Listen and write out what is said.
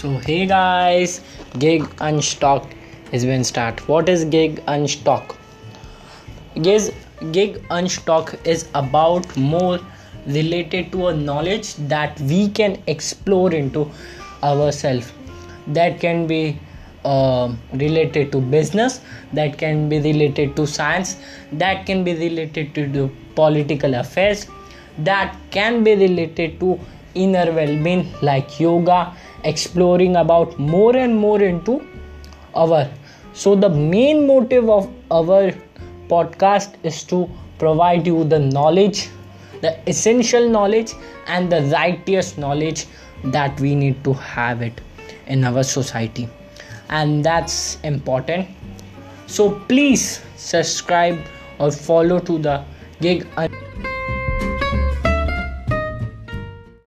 So hey guys, gig unstocked has been start. What is gig unstock? Guys, gig unstock is about more related to a knowledge that we can explore into ourselves. That can be uh, related to business, that can be related to science, that can be related to the political affairs, that can be related to inner well-being like yoga exploring about more and more into our so the main motive of our podcast is to provide you the knowledge the essential knowledge and the righteous knowledge that we need to have it in our society. And that's important. So please subscribe or follow to the gig